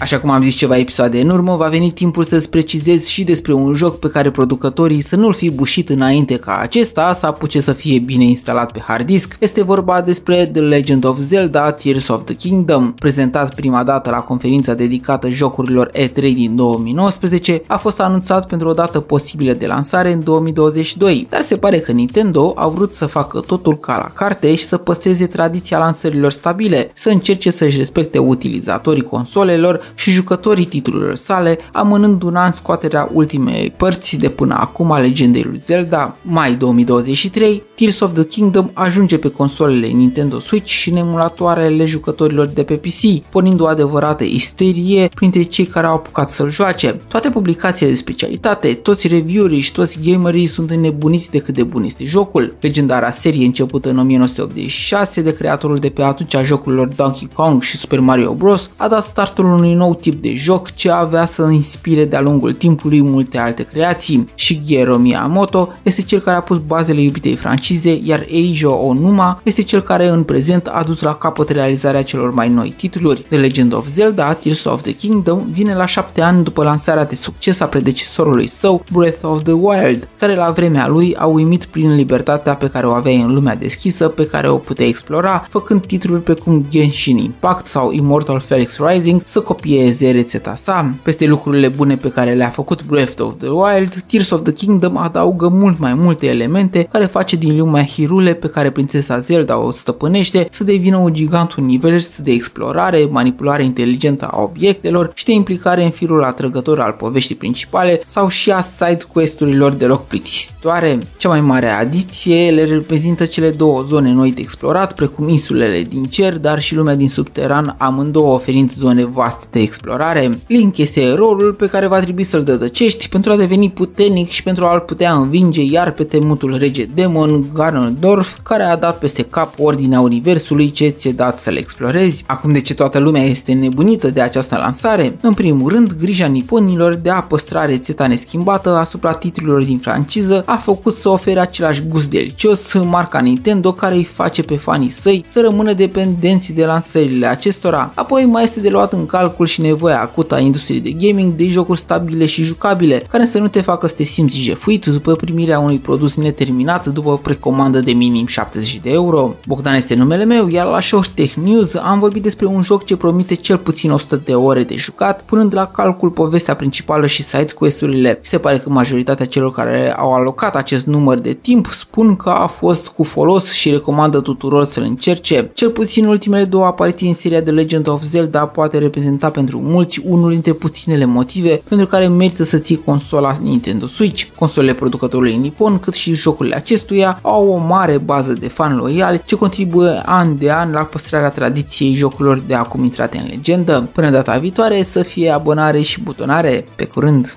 Așa cum am zis ceva episoade în urmă, va veni timpul să-ți precizez și despre un joc pe care producătorii să nu-l fi bușit înainte ca acesta să apuce să fie bine instalat pe hard disk. Este vorba despre The Legend of Zelda Tears of the Kingdom, prezentat prima dată la conferința dedicată jocurilor E3 din 2019, a fost anunțat pentru o dată posibilă de lansare în 2022, dar se pare că Nintendo a vrut să facă totul ca la carte și să păstreze tradiția lansărilor stabile, să încerce să-și respecte utilizatorii consolelor și jucătorii titlurilor sale, amânând un an scoaterea ultimei părți de până acum a legendei lui Zelda. Mai 2023, Tears of the Kingdom ajunge pe consolele Nintendo Switch și în emulatoarele jucătorilor de pe PC, pornind o adevărată isterie printre cei care au apucat să-l joace. Toate publicațiile de specialitate, toți reviewerii și toți gamerii sunt înnebuniți de cât de bun este jocul. Legendara serie începută în 1986 de creatorul de pe atunci a jocurilor Donkey Kong și Super Mario Bros. a dat startul unui nou tip de joc ce avea să inspire de-a lungul timpului multe alte creații. Shigeru Miyamoto este cel care a pus bazele iubitei francize, iar Eijo Onuma este cel care în prezent a dus la capăt realizarea celor mai noi titluri. The Legend of Zelda Tears of the Kingdom vine la șapte ani după lansarea de succes a predecesorului său Breath of the Wild, care la vremea lui a uimit prin libertatea pe care o aveai în lumea deschisă pe care o puteai explora, făcând titluri precum Genshin Impact sau Immortal Felix Rising să copieze rețeta sa. Peste lucrurile bune pe care le-a făcut Breath of the Wild, Tears of the Kingdom adaugă mult mai multe elemente care face din lumea Hirule pe care prințesa Zelda o stăpânește să devină un gigant univers de explorare, manipulare inteligentă a obiectelor și de implicare în firul atrăgător al poveștii principale sau și a side quest-urilor deloc plictisitoare. Cea mai mare adiție le reprezintă cele două zone noi de explorat, precum insulele din cer, dar și lumea din subteran, amândouă oferind zone vaste de explorare. Link este eroul pe care va trebui să-l dădăcești pentru a deveni puternic și pentru a-l putea învinge iar pe temutul rege demon Ganondorf, care a dat peste cap ordinea universului ce ți-e dat să-l explorezi. Acum de ce toată lumea este nebunită de această lansare? În primul rând, grija niponilor de a păstra rețeta neschimbată asupra titlurilor din franciză a făcut să ofere același gust delicios marca Nintendo care îi face pe fanii săi să rămână dependenți de lansările acestora. Apoi mai este de luat în calcul și nevoia acută a industriei de gaming de jocuri stabile și jucabile, care să nu te facă să te simți jefuit după primirea unui produs neterminat după precomandă de minim 70 de euro. Bogdan este numele meu, iar la Show Tech News am vorbit despre un joc ce promite cel puțin 100 de ore de jucat, punând la calcul povestea principală și side quest-urile. Se pare că majoritatea celor care au alocat acest număr de timp spun că a fost cu folos și recomandă tuturor să-l încerce. Cel puțin ultimele două apariții în seria de Legend of Zelda poate reprezenta pentru mulți unul dintre puținele motive pentru care merită să ții consola Nintendo Switch. Consolele producătorului Nippon, cât și jocurile acestuia au o mare bază de fani loiali ce contribuie an de an la păstrarea tradiției jocurilor de acum intrate în legendă. Până data viitoare să fie abonare și butonare. Pe curând!